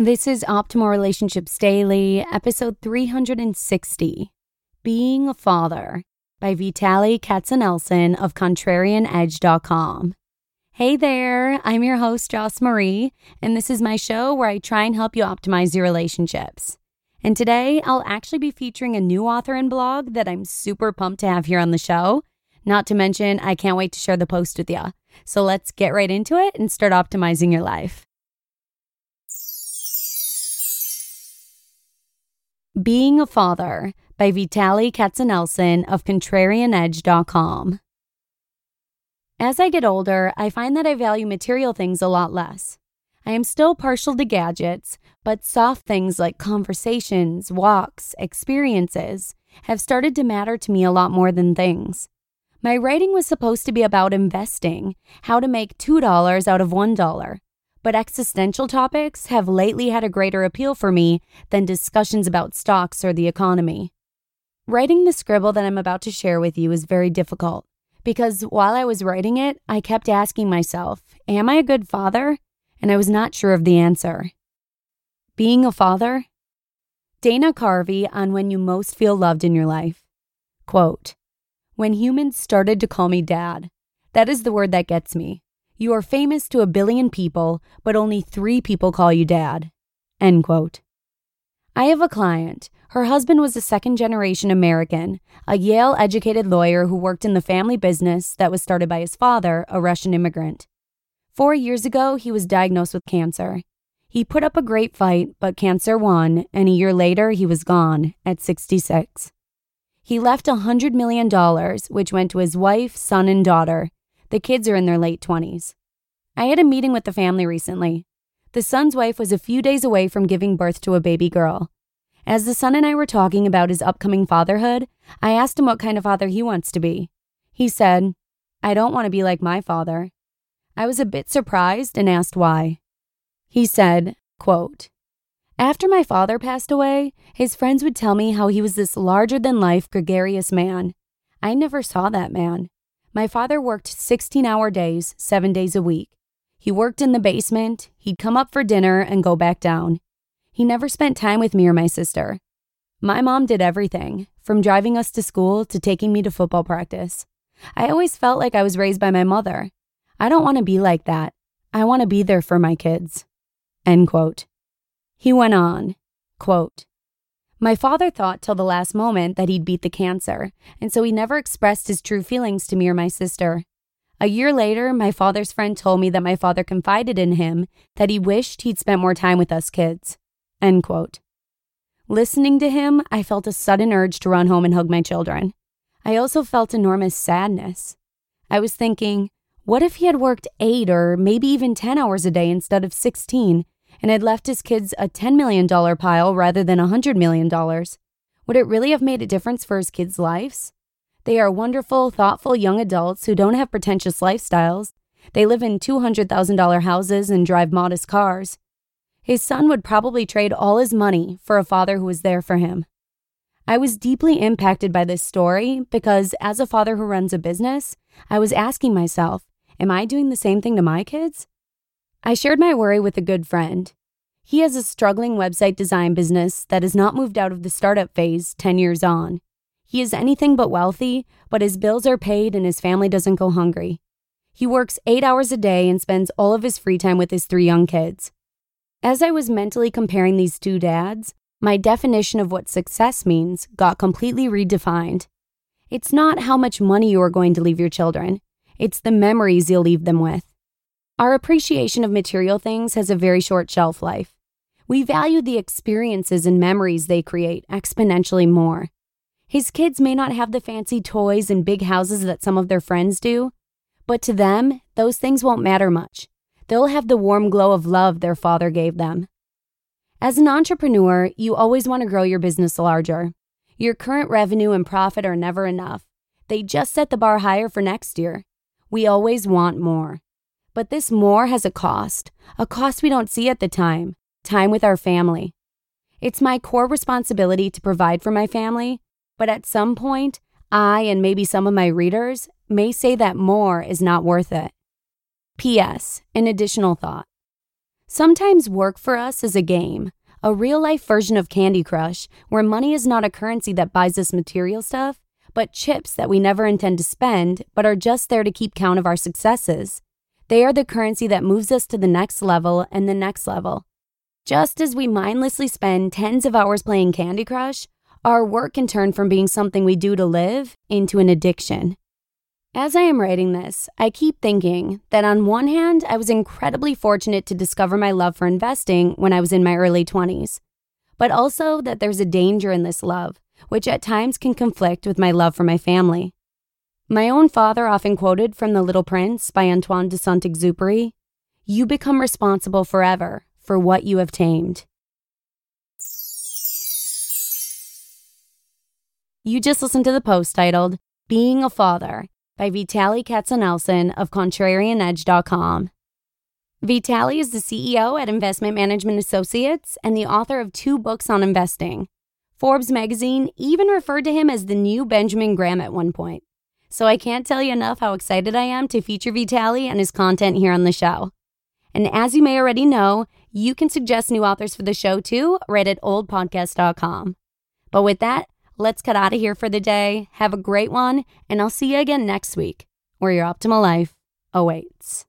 This is Optimal Relationships Daily, episode 360 Being a Father by Vitali Katsenelson of ContrarianEdge.com. Hey there, I'm your host, Joss Marie, and this is my show where I try and help you optimize your relationships. And today, I'll actually be featuring a new author and blog that I'm super pumped to have here on the show. Not to mention, I can't wait to share the post with you. So let's get right into it and start optimizing your life. Being a Father by Vitali Katsenelson of ContrarianEdge.com. As I get older, I find that I value material things a lot less. I am still partial to gadgets, but soft things like conversations, walks, experiences have started to matter to me a lot more than things. My writing was supposed to be about investing, how to make $2 out of $1 but existential topics have lately had a greater appeal for me than discussions about stocks or the economy. Writing the scribble that I'm about to share with you is very difficult because while I was writing it, I kept asking myself, Am I a good father? And I was not sure of the answer. Being a father? Dana Carvey on When You Most Feel Loved in Your Life. Quote When humans started to call me dad, that is the word that gets me. You are famous to a billion people, but only three people call you dad. End quote. I have a client. Her husband was a second generation American, a Yale educated lawyer who worked in the family business that was started by his father, a Russian immigrant. Four years ago, he was diagnosed with cancer. He put up a great fight, but cancer won, and a year later, he was gone at 66. He left $100 million, which went to his wife, son, and daughter, the kids are in their late 20s. I had a meeting with the family recently. The son's wife was a few days away from giving birth to a baby girl. As the son and I were talking about his upcoming fatherhood, I asked him what kind of father he wants to be. He said, I don't want to be like my father. I was a bit surprised and asked why. He said, quote, After my father passed away, his friends would tell me how he was this larger than life, gregarious man. I never saw that man. My father worked 16 hour days, seven days a week. He worked in the basement, he'd come up for dinner and go back down. He never spent time with me or my sister. My mom did everything, from driving us to school to taking me to football practice. I always felt like I was raised by my mother. I don't want to be like that. I want to be there for my kids. End quote. He went on, quote, my father thought till the last moment that he'd beat the cancer, and so he never expressed his true feelings to me or my sister. A year later, my father's friend told me that my father confided in him that he wished he'd spent more time with us kids. End quote. Listening to him, I felt a sudden urge to run home and hug my children. I also felt enormous sadness. I was thinking, what if he had worked eight or maybe even 10 hours a day instead of 16 and had left his kids a $10 million pile rather than $100 million, would it really have made a difference for his kids' lives? They are wonderful, thoughtful young adults who don't have pretentious lifestyles. They live in $200,000 houses and drive modest cars. His son would probably trade all his money for a father who was there for him. I was deeply impacted by this story because, as a father who runs a business, I was asking myself, Am I doing the same thing to my kids? I shared my worry with a good friend. He has a struggling website design business that has not moved out of the startup phase 10 years on. He is anything but wealthy, but his bills are paid and his family doesn't go hungry. He works eight hours a day and spends all of his free time with his three young kids. As I was mentally comparing these two dads, my definition of what success means got completely redefined. It's not how much money you are going to leave your children, it's the memories you'll leave them with. Our appreciation of material things has a very short shelf life. We value the experiences and memories they create exponentially more. His kids may not have the fancy toys and big houses that some of their friends do, but to them, those things won't matter much. They'll have the warm glow of love their father gave them. As an entrepreneur, you always want to grow your business larger. Your current revenue and profit are never enough. They just set the bar higher for next year. We always want more. But this more has a cost, a cost we don't see at the time time with our family. It's my core responsibility to provide for my family, but at some point, I and maybe some of my readers may say that more is not worth it. P.S. An additional thought. Sometimes work for us is a game, a real life version of Candy Crush, where money is not a currency that buys us material stuff, but chips that we never intend to spend, but are just there to keep count of our successes. They are the currency that moves us to the next level and the next level. Just as we mindlessly spend tens of hours playing Candy Crush, our work can turn from being something we do to live into an addiction. As I am writing this, I keep thinking that on one hand, I was incredibly fortunate to discover my love for investing when I was in my early 20s, but also that there's a danger in this love, which at times can conflict with my love for my family. My own father often quoted from The Little Prince by Antoine de Saint Exupéry You become responsible forever for what you have tamed. You just listened to the post titled Being a Father by Vitaly Katsenelson of ContrarianEdge.com. Vitaly is the CEO at Investment Management Associates and the author of two books on investing. Forbes magazine even referred to him as the new Benjamin Graham at one point. So I can't tell you enough how excited I am to feature Vitaly and his content here on the show. And as you may already know, you can suggest new authors for the show too, right at oldpodcast.com. But with that, Let's cut out of here for the day. Have a great one, and I'll see you again next week where your optimal life awaits.